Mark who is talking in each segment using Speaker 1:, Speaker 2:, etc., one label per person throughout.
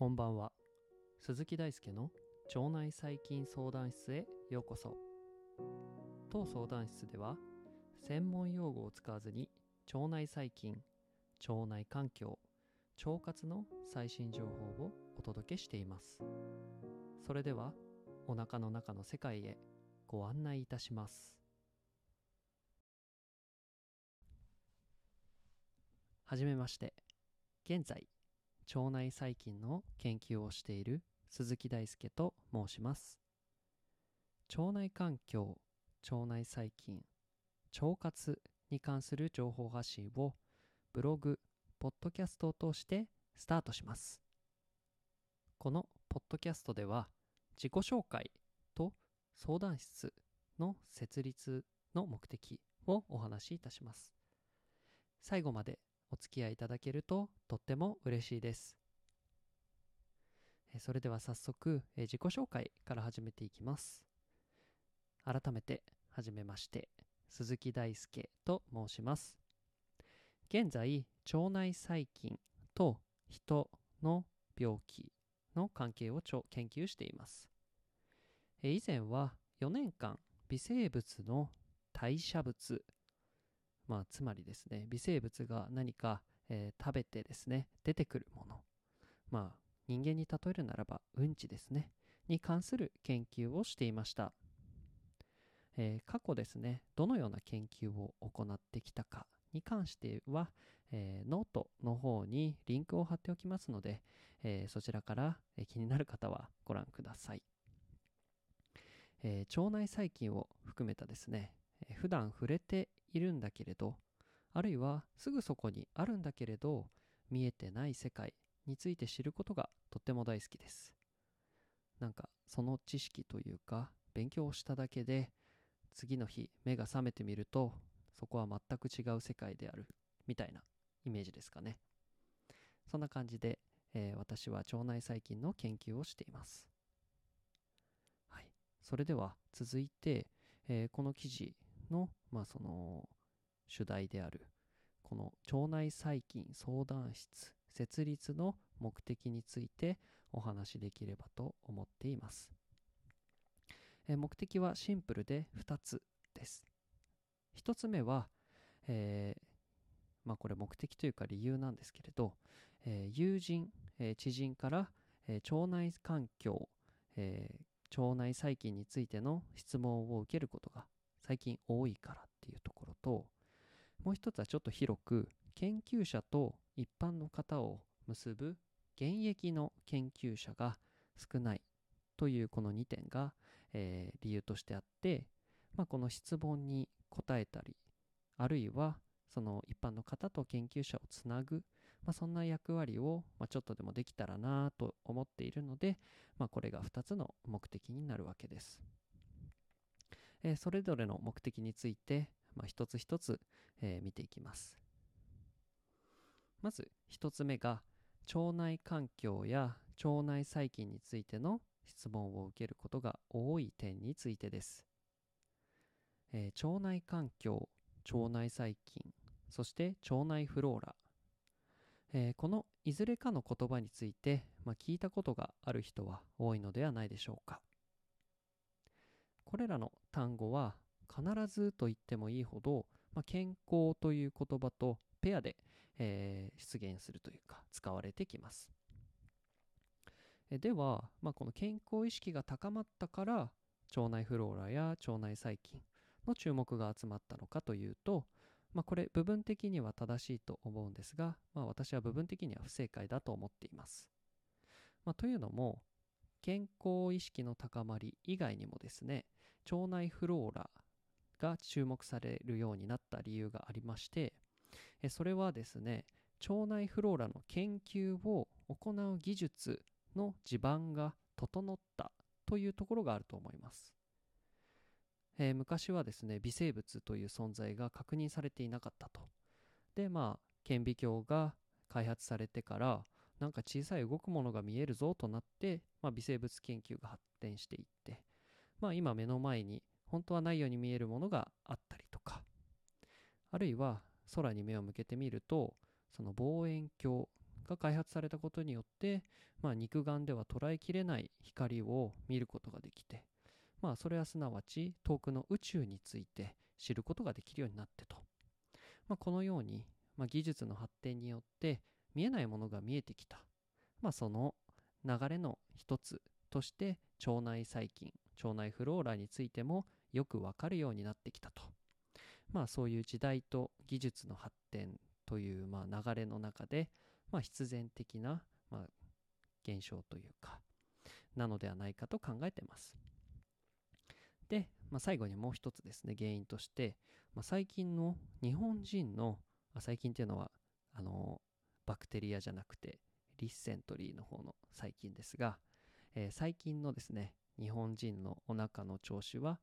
Speaker 1: こんばんは。鈴木大輔の腸内細菌相談室へようこそ。当相談室では専門用語を使わずに腸内細菌腸内環境腸活の最新情報をお届けしています。それではお腹の中の世界へご案内いたします。はじめまして。現在腸内細菌の研究をしている鈴木大輔と申します。腸内環境腸内細菌腸活に関する情報発信をブログポッドキャストを通してスタートします。このポッドキャストでは自己紹介と相談室の設立の目的をお話しいたします。最後までお付き合いいただけるととっても嬉しいです。それでは早速自己紹介から始めていきます。改めてはじめまして鈴木大輔と申します。現在腸内細菌と人の病気の関係を研究しています。以前は4年間微生物の代謝物まあ、つまりですね微生物が何か、えー、食べてですね出てくるもの。まあ人間に例えるならばうんちですね。に関する研究をしていました、えー、過去ですねどのような研究を行ってきたかに関しては、えー、ノートの方にリンクを貼っておきますので、えー、そちらから、え気になる方はご覧ください、え腸内細菌を含めたですね、え普段触れているんだけれどあるいはすぐそこにあるんだけれど見えてない世界について知ることがとっても大好きです。なんかその知識というか勉強をしただけで次の日目が覚めてみるとそこは全く違う世界であるみたいなイメージですかね。そんな感じで、えー、私は腸内細菌の研究をしています。はい。それでは続いて、えー、この記事のまあその主題であるこの腸内細菌相談室設立の目的についてお話しできればと思っています。え目的はシンプルで2つです。1つ目は、えー、まあこれ目的というか理由なんですけれど、えー、友人、えー、知人から、え腸内環境、え腸内細菌についての質問を受けることが最近多いからっていうところともう一つはちょっと広く研究者と一般の方を結ぶ現役の研究者が少ないというこの2点が、えー、理由としてあって、まあ、この質問に答えたりあるいはその一般の方と研究者をつなぐ、まあ、そんな役割を、まあ、ちょっとでもできたらなと思っているので、まあ、これが2つの目的になるわけです。えー、それぞれの目的について、まあ、一つ一つ、えー、見ていきます。まず一つ目が腸内環境や腸内細菌についての質問を受けることが多い点についてです。えー、腸内環境、腸内細菌、そして腸内フローラ、えー、このいずれかの言葉について、まあ、聞いたことがある人は多いのではないでしょうか。これらの単語は必ずと言ってもいいほど、まあ、健康という言葉とペアで、えー、出現するというか使われてきます。えでは、まあ、この健康意識が高まったから腸内フローラや腸内細菌の注目が集まったのかというと、まあ、これ部分的には正しいと思うんですが、まあ、私は部分的には不正解だと思っています。まあ、というのも健康意識の高まり以外にもですね腸内フローラが注目されるようになった理由がありましてそれはですね腸内フローラの研究を行う技術の地盤が整ったというところがあると思います、えー、昔はですね微生物という存在が確認されていなかったと。でまあ顕微鏡が開発されてからなんか小さい動くものが見えるぞとなって、まあ、微生物研究が発展していって、まあ、今目の前に本当はないように見えるものがあったりとか。あるいは空に目を向けてみるとその望遠鏡が開発されたことによって、まあ、肉眼では捉えきれない光を見ることができて、まあ、それはすなわち遠くの宇宙について知ることができるようになってと、まあ、このように、まあ、技術の発展によって見えないものが見えてきた、まあ、その流れの一つとして腸内細菌腸内フローラについてもよくわかるようになってきたと。まあそういう時代と技術の発展というまあ流れの中で、まあ、必然的なま現象というかなのではないかと考えてます。で、まあ、最後にもう一つですね原因として、まあ、最近の日本人の最近っていうのはあのバクテリアじゃなくてリッセントリーの方の細菌ですが、えー最近のですね日本人のお腹の調子は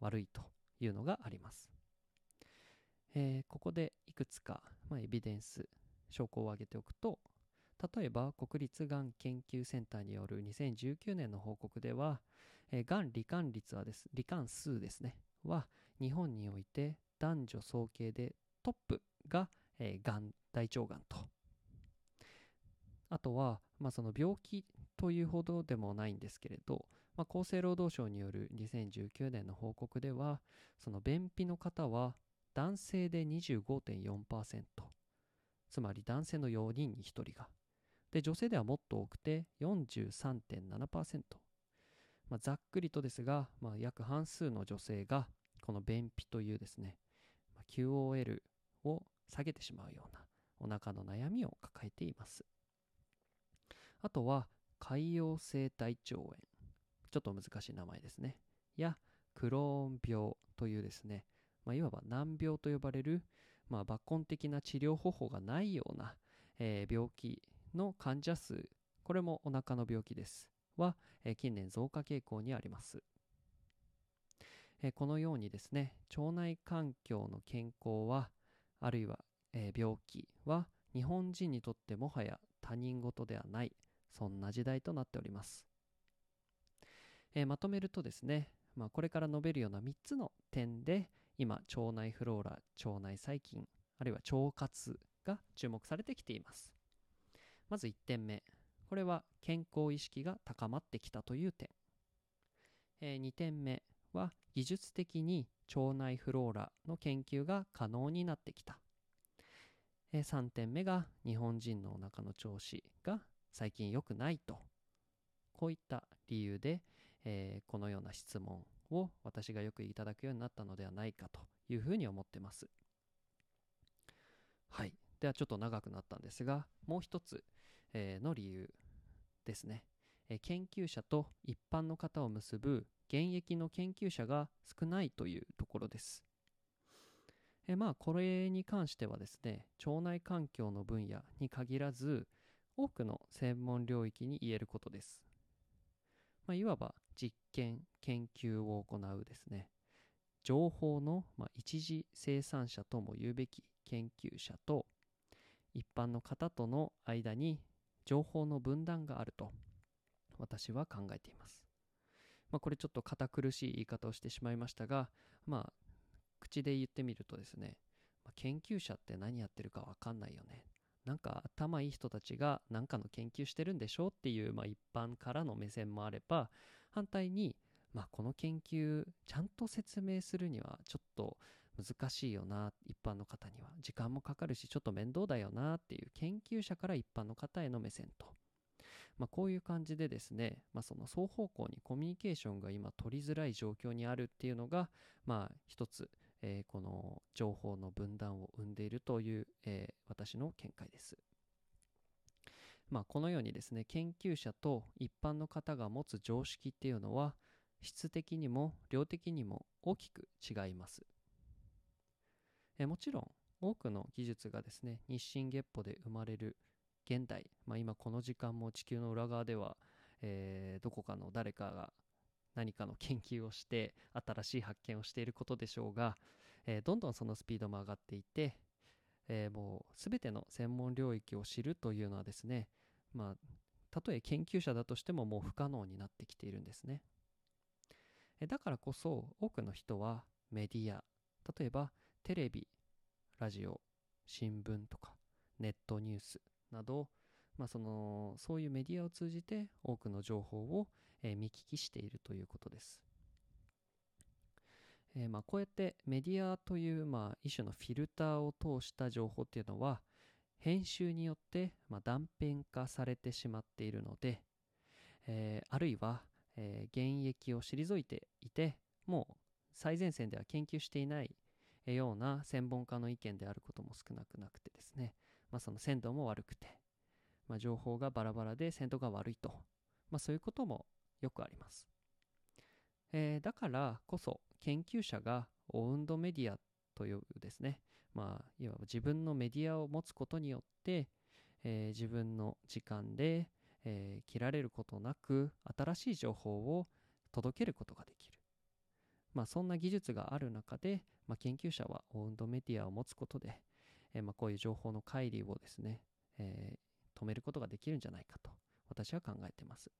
Speaker 1: 悪いというのがあります、えーここでいくつか、まあ、エビデンス証拠を挙げておくと例えば国立がん研究センターによる2019年の報告では、えー、がん罹患率はです罹患数ですねは日本において男女総計でトップが、えー、がん大腸がんと。あとは、まあ、その病気というほどでもないんですけれど、まあ、厚生労働省による2019年の報告ではその便秘の方は男性で25.4%つまり男性の4人に1人がで女性ではもっと多くて43.7%、まあ、ざっくりとですが、まあ、約半数の女性がこの便秘というですね、まあ QOL を下げてしまうようなお腹の悩みを抱えています。あとは潰瘍性大腸炎ちょっと難しい名前ですね。やクローン病というですね、まあ、いわば難病と呼ばれる、まあ、抜根的な治療方法がないような、えー病気の患者数。これもお腹の病気です。は、えー近年増加傾向にあります、えこのようにですね腸内環境の健康はあるいは、えー病気は日本人にとってもはや他人事ではない。そんな時代となっております、えーまとめるとですね、まあ、これから述べるような3つの点で今腸内フローラ腸内細菌あるいは腸活が注目されてきています。まず1点目これは健康意識が高まってきたという点、え2点目は技術的に腸内フローラの研究が可能になってきた、え3点目が日本人のお腹の調子が最近良くないと。こういった理由で、えーこのような質問を私がよくいただくようになったのではないかというふうに思ってます。はい。ではちょっと長くなったんですがもう一つ、えーの理由ですね、えー研究者と一般の方を結ぶ現役の研究者が少ないというところです。えまあこれに関してはですね腸内環境の分野に限らず多くの専門領域に言えることです、まあ、いわば実験研究を行うですね情報の、まあ、一次生産者とも言うべき研究者と一般の方との間に情報の分断があると私は考えています。まあ、これちょっと堅苦しい言い方をしてしまいましたが、まあ、口で言ってみるとですね、ま研究者って何やってるかわかんないよね。なんか頭いい人たちが何かの研究してるんでしょうっていう、まあ、一般からの目線もあれば反対に、まあ、この研究ちゃんと説明するにはちょっと難しいよな一般の方には。時間もかかるしちょっと面倒だよなっていう研究者から一般の方への目線と、まあ、こういう感じでですね、まあ、その双方向にコミュニケーションが今取りづらい状況にあるっていうのがまあ一つ、えーこの情報の分断を生んでいるという、えー私の見解です。まあ、このようにですね研究者と一般の方が持つ常識っていうのは質的にも量的にも大きく違います。えもちろん多くの技術がですね日進月歩で生まれる現代、まあ、今この時間も地球の裏側では、えーどこかの誰かが何かの研究をして新しい発見をしていることでしょうが、えーどんどんそのスピードも上がっていて、えーもう全ての専門領域を知るというのはですねまあたとえ研究者だとしてももう不可能になってきているんですね。えだからこそ多くの人はメディア例えばテレビラジオ新聞とかネットニュースなど、まあ、そのそういうメディアを通じて多くの情報を、え見聞きしているということです。えまあ、こうやってメディアという、まあ、一種のフィルターを通した情報っていうのは編集によって、ま、断片化されてしまっているので、えあるいは、え現役を退いていてもう最前線では研究していないような専門家の意見であることも少なくなくてですね、まあ、その鮮度も悪くて、まあ、情報がバラバラで鮮度が悪いと、まあ、そういうこともよくあります。えーだからこそ研究者がオウンドメディアというですね、まあ、いわば自分のメディアを持つことによって、えー自分の時間で、えー切られることなく新しい情報を届けることができる。まあ、そんな技術がある中で、まあ、研究者はオウンドメディアを持つことで、えーまあ、こういう情報の乖離をですね、え止めることができるんじゃないかと私は考えてます。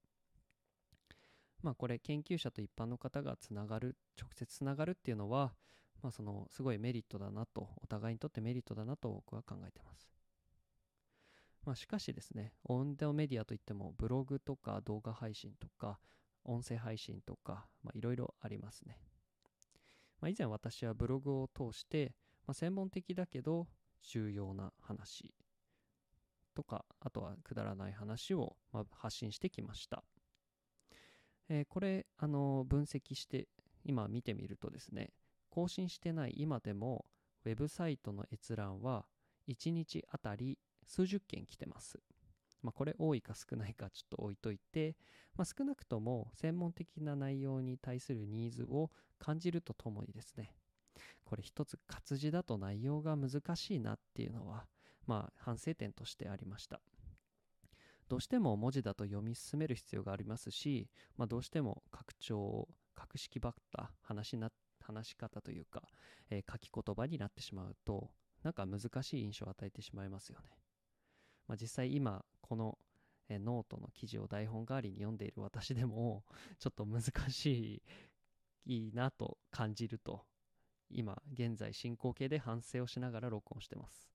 Speaker 1: まあこれ研究者と一般の方がつながる直接つながるっていうのは、まあ、そのすごいメリットだなとお互いにとってメリットだなと僕は考えてます。まあ、しかしですね、オウンドメディアといってもブログとか動画配信とか音声配信とかいろいろありますね。まあ、以前私はブログを通して、まあ、専門的だけど重要な話とかあとはくだらない話をまあ発信してきました。えーこれあの分析して今見てみるとですね更新してない今でもウェブサイトの閲覧は1日あたり数十件来てます。まあ、これ多いか少ないかちょっと置いといて、まあ、少なくとも専門的な内容に対するニーズを感じるとともにですねこれ一つ活字だと内容が難しいなっていうのはまあ反省点としてありましたどうしても文字だと読み進める必要がありますし、まあ、どうしても拡張を格式ばった話な話し方というか、えー書き言葉になってしまうとなんか難しい印象を与えてしまいますよね、まあ、実際今この、えーノートの記事を台本代わりに読んでいる私でもちょっと難しいいいなと感じると今現在進行形で反省をしながら録音してます。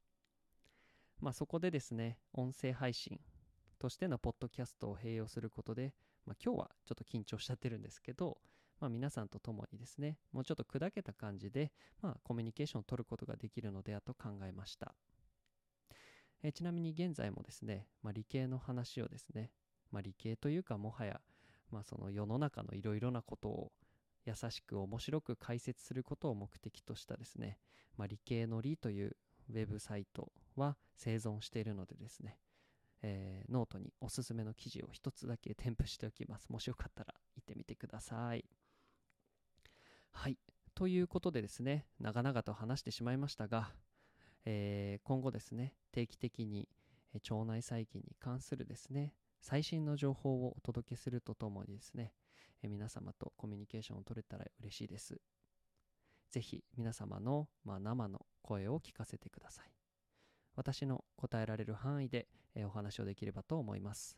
Speaker 1: まあそこでですね音声配信としてのポッドキャストを併用することで、まあ、今日はちょっと緊張しちゃってるんですけど、まあ、皆さんと共にですねもうちょっと砕けた感じで、まあ、コミュニケーションを取ることができるのではと考えました。えちなみに現在もですね、まあ、理系の話をですね、まあ、理系というかもはや、まあ、その世の中のいろいろなことを優しく面白く解説することを目的としたですね、まあ、理系のりというウェブサイトは生存しているのでですね、えーノートにおすすめの記事を一つだけ添付しておきます。もしよかったら行ってみてください。はい。ということでですね、長々と話してしまいましたが、えー今後ですね、定期的に腸内細菌に関するですね、最新の情報をお届けするとともにですね、えー皆様とコミュニケーションを取れたら嬉しいです。ぜひ皆様の、まあ、生の声を聞かせてください。私の答えられる範囲で、えお話をできればと思います。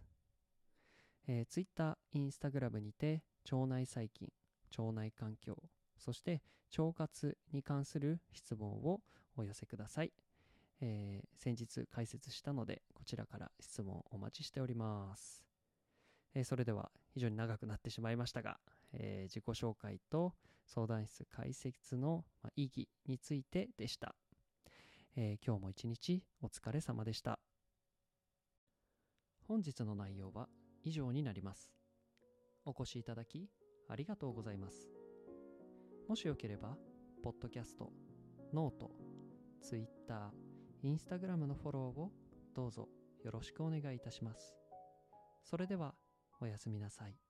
Speaker 1: えー、Twitter、Instagram にて腸内細菌、腸内環境、そして腸活に関する質問をお寄せください。えー先日解説したので、こちらから質問お待ちしております。えーそれでは非常に長くなってしまいましたが、えー自己紹介と相談室解説の意義についてでした。えー今日も一日お疲れ様でした。本日の内容は以上になります。お越しいただきありがとうございます。もしよければ、ポッドキャスト、ノート、ツイッター、インスタグラムのフォローをどうぞよろしくお願いいたします。それでは、おやすみなさい。